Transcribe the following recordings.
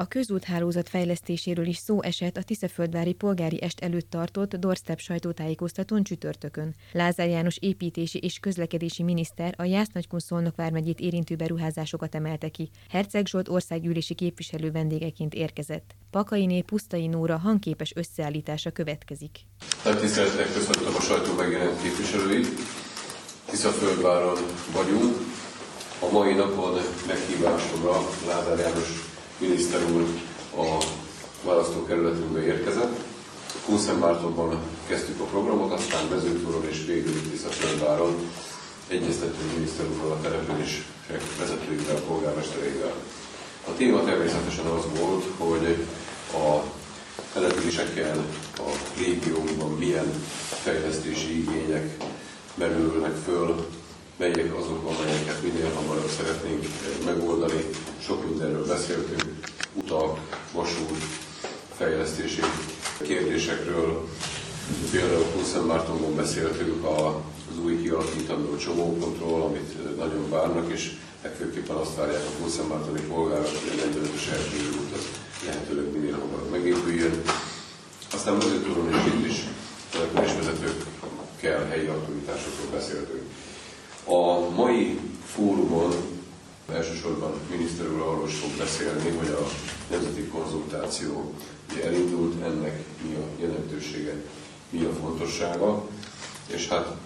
A közúthálózat fejlesztéséről is szó esett a Tiszaföldvári polgári est előtt tartott Dorstep sajtótájékoztatón csütörtökön. Lázár János építési és közlekedési miniszter a Jász-Nagykun Szolnok vármegyét érintő beruházásokat emelte ki. Herceg Zsolt országgyűlési képviselő vendégeként érkezett. Pakainé Pusztai Nóra hangképes összeállítása következik. Nagy tiszteletnek köszöntöm a sajtó megjelent képviselőit. Tiszaföldváron vagyunk. A mai napon meghívásomra Lázár János miniszter úr a választókerületünkbe érkezett. Kószentmártonban kezdtük a programot, aztán Vezőtúron és végül Tiszaföldváron egyeztető miniszter úrral a települések vezetőivel, a polgármestereivel. A téma természetesen az volt, hogy a településekkel a régiónkban milyen fejlesztési igények merülnek föl, melyek azok, amelyeket minél hamarabb szeretnénk megoldani. Sok mindenről beszéltünk, utak, vasút, fejlesztési kérdésekről. Például Kulszent Mártonban beszéltünk az új kialakítandó csomópontról, amit nagyon várnak, és legfőképpen azt várják a Kulszent Mártoni polgárok, hogy a 45-ös erdélyi út az lehetőleg minél hamarabb megépüljön. Aztán tudom, hogy itt is településvezetőkkel helyi aktivitásokról beszéltünk. A mai fórumon elsősorban miniszter úr arról fog beszélni, hogy a nemzeti konzultáció elindult, ennek mi a jelentősége, mi a fontossága, és hát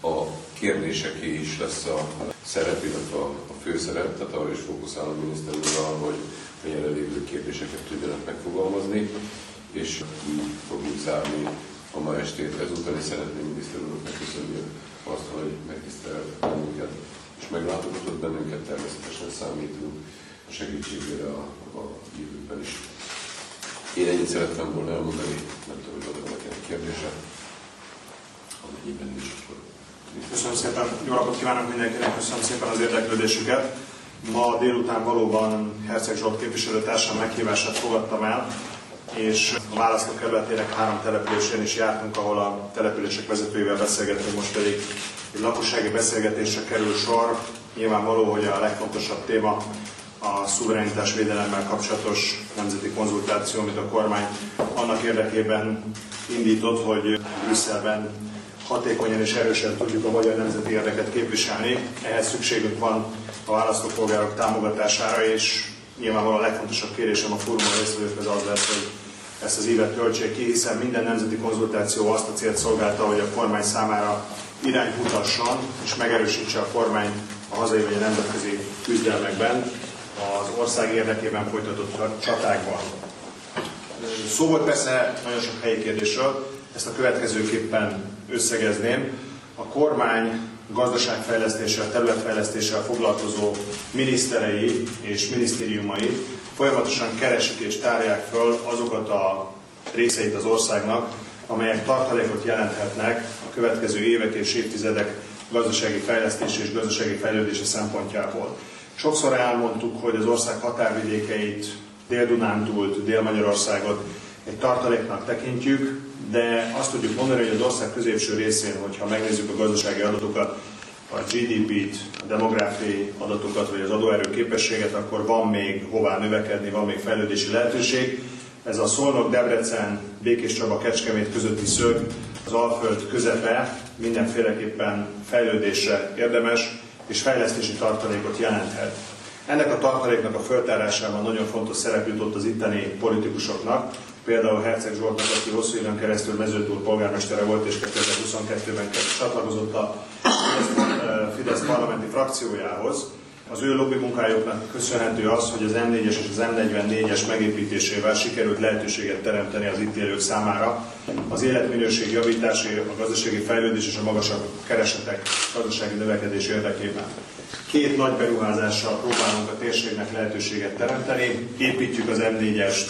a kérdéseké is lesz a szerep, illetve a, a főszerep, tehát arra is fókuszál a miniszter úrral, hogy a jelenlévő kérdéseket tudjanak megfogalmazni, és így fogjuk zárni a ma estét. Ezúttal is szeretném miniszter úrnak megköszönni azt, hogy megtisztelt bennünket, és meglátogatott bennünket, természetesen számítunk a segítségére a, a jövőben is. Én ennyit szerettem volna elmondani, nem tudom, hogy adok nekem kérdése, amennyiben is. Köszönöm szépen, jó napot kívánok mindenkinek, köszönöm szépen az érdeklődésüket. Ma délután valóban Herceg Zsolt képviselőtársam meghívását fogadtam el, és a választókerületének három településén is jártunk, ahol a települések vezetőivel beszélgettünk, most pedig egy lakossági beszélgetésre kerül sor. Nyilvánvaló, hogy a legfontosabb téma a szuverenitás védelemmel kapcsolatos nemzeti konzultáció, amit a kormány annak érdekében indított, hogy Brüsszelben hatékonyan és erősen tudjuk a magyar nemzeti érdeket képviselni. Ehhez szükségünk van a választópolgárok támogatására, és nyilvánvalóan a legfontosabb kérésem a fórumon résztvevőkhez az lesz, hogy ezt az évet töltsék ki, hiszen minden nemzeti konzultáció azt a célt szolgálta, hogy a kormány számára irányt mutasson, és megerősítse a kormány a hazai vagy a nemzetközi küzdelmekben, az ország érdekében folytatott csatákban. Szó volt persze nagyon sok helyi kérdésről, ezt a következőképpen összegezném. A kormány gazdaságfejlesztéssel, területfejlesztéssel foglalkozó miniszterei és minisztériumai folyamatosan keresik és tárják föl azokat a részeit az országnak, amelyek tartalékot jelenthetnek a következő évek és évtizedek gazdasági fejlesztés és gazdasági fejlődése szempontjából. Sokszor elmondtuk, hogy az ország határvidékeit, Dél-Dunántúlt, Dél-Magyarországot egy tartaléknak tekintjük, de azt tudjuk mondani, hogy az ország középső részén, hogyha megnézzük a gazdasági adatokat, a GDP-t, a demográfiai adatokat, vagy az adóerő képességet, akkor van még hová növekedni, van még fejlődési lehetőség. Ez a Szolnok, Debrecen, Békés Csaba, Kecskemét közötti szög, az Alföld közepe mindenféleképpen fejlődésre érdemes, és fejlesztési tartalékot jelenthet. Ennek a tartaléknak a föltárásában nagyon fontos szerep jutott az itteni politikusoknak, például Herceg Zsoltnak, aki hosszú időn keresztül mezőtúr polgármestere volt, és 2022-ben csatlakozott a Fidesz parlamenti frakciójához. Az ő lobby munkájuknak köszönhető az, hogy az M4-es és az M44-es megépítésével sikerült lehetőséget teremteni az itt élők számára az életminőség javítása, a gazdasági fejlődés és a magasabb keresetek gazdasági növekedés érdekében. Két nagy beruházással próbálunk a térségnek lehetőséget teremteni. Építjük az M4-est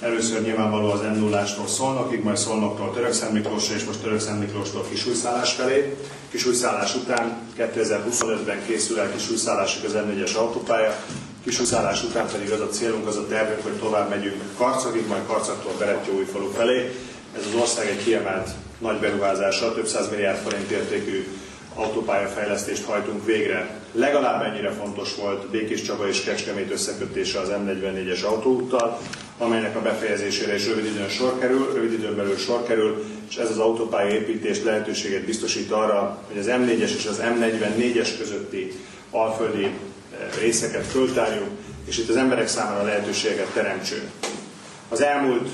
Először nyilvánvaló az m 0 Szolnokig, majd Szolnoktól Törökszent Miklósra, és most Törökszent Miklóstól Kisújszállás felé. Kisújszállás után 2025-ben készül el Kisújszállásig az M4-es autópálya, Kisújszállás után pedig az a célunk, az a tervünk, hogy tovább megyünk Karcagig, majd Karcagtól Berettyóújfalu felé. Ez az ország egy kiemelt nagy beruházással, több száz milliárd forint értékű autópályafejlesztést hajtunk végre. Legalább ennyire fontos volt Békés Csaba és Kecskemét összekötése az M44-es autóúttal, amelynek a befejezésére is rövid időn sor kerül, rövid időn belül sor kerül, és ez az autópálya építés lehetőséget biztosít arra, hogy az M4-es és az M44-es közötti alföldi eh, részeket föltárjuk, és itt az emberek számára lehetőséget teremtsünk. Az elmúlt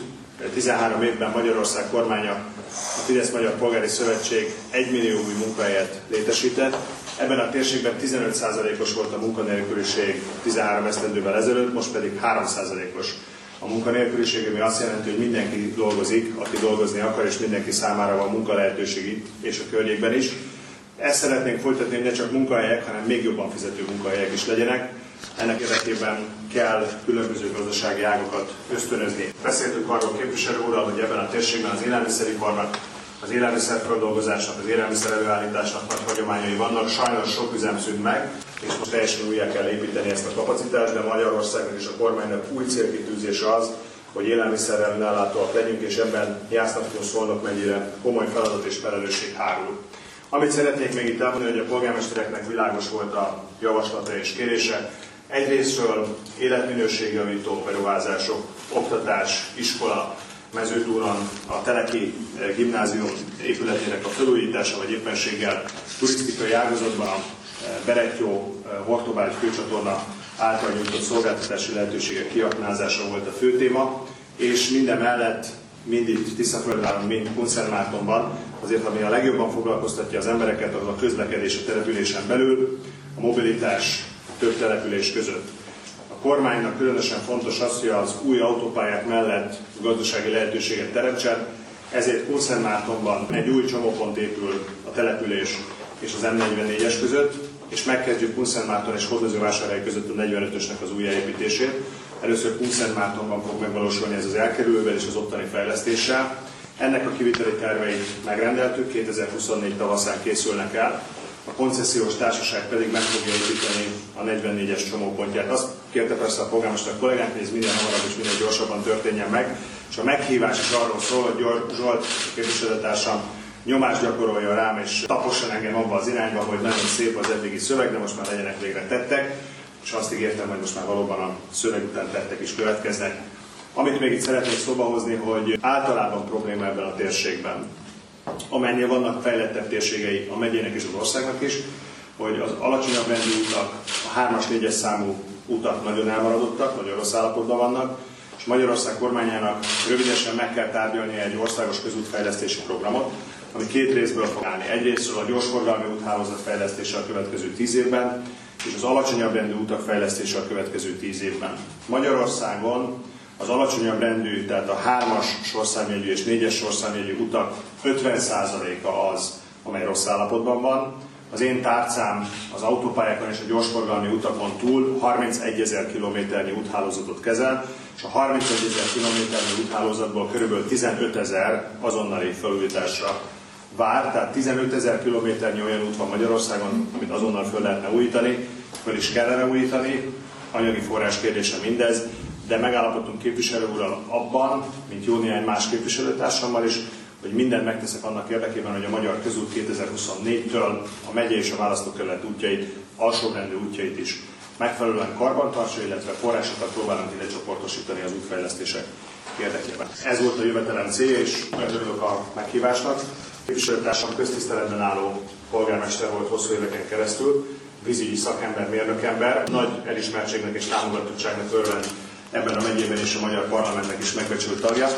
13 évben Magyarország kormánya, a Fidesz Magyar Polgári Szövetség 1 millió új munkahelyet létesített. Ebben a térségben 15%-os volt a munkanélküliség 13 esztendővel ezelőtt, most pedig 3%-os a munkanélküliség, ami azt jelenti, hogy mindenki dolgozik, aki dolgozni akar, és mindenki számára van munkalehetőség itt és a környékben is. Ezt szeretnénk folytatni, hogy ne csak munkahelyek, hanem még jobban fizető munkahelyek is legyenek. Ennek érdekében kell különböző gazdasági ágokat ösztönözni. Beszéltünk arról képviselő úrral, hogy ebben a térségben az élelmiszeriparnak, az élelmiszerfeldolgozásnak, az élelmiszer előállításnak nagy hagyományai vannak. Sajnos sok üzem szűnt meg, és most teljesen újra kell építeni ezt a kapacitást, de Magyarországnak és a kormánynak új célkitűzése az, hogy élelmiszerrel önellátóak legyünk, és ebben Jásznak Szolnok mennyire komoly feladat és felelősség hárul. Amit szeretnék még itt elmondani, hogy a polgármestereknek világos volt a javaslata és kérése. Egyrésztről életminőségjavító beruházások, oktatás, iskola, mezőtúron a Teleki gimnázium épületének a felújítása, vagy éppenséggel turisztikai ágazatban a Berettyó eh, Hortobágy főcsatorna által nyújtott szolgáltatási lehetőségek kiaknázása volt a fő téma, és minden mellett mind itt Tiszaföldváron, mind Kunszermártonban, azért ami a legjobban foglalkoztatja az embereket, az a közlekedés a településen belül, a mobilitás több település között. A kormánynak különösen fontos az, hogy az új autópályák mellett gazdasági lehetőséget teremtsen, ezért Kunszermártonban egy új csomópont épül a település és az M44-es között, és megkezdjük Kunszermárton és Hódmezővásárhely között a 45-ösnek az újjáépítését. Először Kunszermártonban fog megvalósulni ez az elkerülővel és az ottani fejlesztéssel. Ennek a kiviteli terveit megrendeltük, 2024 tavaszán készülnek el, a koncesziós társaság pedig meg fogja építeni a 44-es csomópontját. Azt kérte persze a polgármester kollégánk, hogy ez minden hamarabb és minden gyorsabban történjen meg, és a meghívás is arról szól, hogy Zsolt képviselőtársam nyomást gyakorolja rám, és taposson engem abba az irányba, hogy nagyon szép az eddigi szöveg, de most már legyenek végre tettek, és azt ígértem, hogy most már valóban a szöveg után tettek is következnek. Amit még itt szeretnék szóba hozni, hogy általában probléma ebben a térségben, amennél vannak fejlettebb térségei a megyének és az országnak is, hogy az alacsonyabb rendű utak, a 3-as, 4-es számú utak nagyon elmaradottak, nagyon rossz állapotban vannak, és Magyarország kormányának rövidesen meg kell tárgyalni egy országos közútfejlesztési programot, ami két részből fog állni. Egyrésztről a gyorsforgalmi úthálózat fejlesztése a következő tíz évben, és az alacsonyabb rendű utak fejlesztése a következő tíz évben. Magyarországon az alacsonyabb rendű, tehát a 3-as sorszámjegyű és 4-es sorszámjegyű utak 50%-a az, amely rossz állapotban van. Az én tárcám az autópályákon és a gyorsforgalmi utakon túl 31 ezer kilométernyi úthálózatot kezel, és a 31 ezer kilométernyi úthálózatból kb. 15 ezer azonnali felújításra vár, tehát 15 ezer kilométernyi olyan út van Magyarországon, amit azonnal föl lehetne újítani, föl is kellene újítani, anyagi forrás kérdése mindez, de megállapodtunk képviselő úrral abban, mint jó néhány más képviselőtársammal is, hogy mindent megteszek annak érdekében, hogy a Magyar Közút 2024-től a megye és a választókerület útjait, alsóbrendű útjait is megfelelően karbantartsa, illetve forrásokat próbálunk ide csoportosítani az útfejlesztések érdekében. Ez volt a jövetelem célja, és örülök a meghívásnak. Képviselőtársam köztiszteletben álló polgármester volt hosszú éveken keresztül, vízügyi szakember, mérnökember, nagy elismertségnek és támogatottságnak örvend ebben a megyében és a magyar parlamentnek is megbecsült tagja.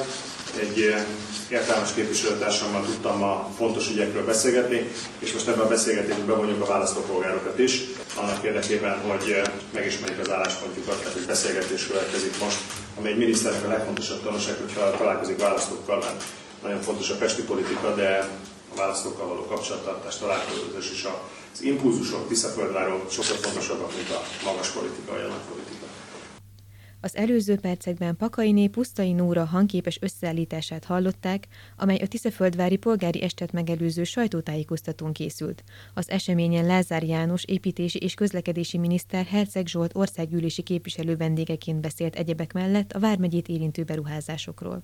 Egy eh, értelmes képviselőtársammal tudtam a fontos ügyekről beszélgetni, és most ebben a beszélgetésben bevonjuk a választópolgárokat is, annak érdekében, hogy eh, megismerjük az álláspontjukat, tehát egy beszélgetés következik most, ami egy miniszternek a legfontosabb tanulság, hogyha találkozik választókkal, mert nagyon fontos a pesti politika, de a választókkal való kapcsolattartás, találkozás és az impulzusok Tiszaföldváról sokkal fontosabbak, mint a magas politika, a politika. Az előző percekben Pakainé Pusztai Nóra hangképes összeállítását hallották, amely a Tiszaföldvári polgári estet megelőző sajtótájékoztatón készült. Az eseményen Lázár János építési és közlekedési miniszter Herceg Zsolt országgyűlési képviselő vendégeként beszélt egyebek mellett a Vármegyét érintő beruházásokról.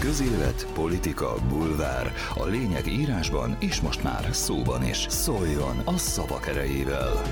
Közélet, politika, bulvár. A lényeg írásban és most már szóban is. Szóljon a szavak erejével!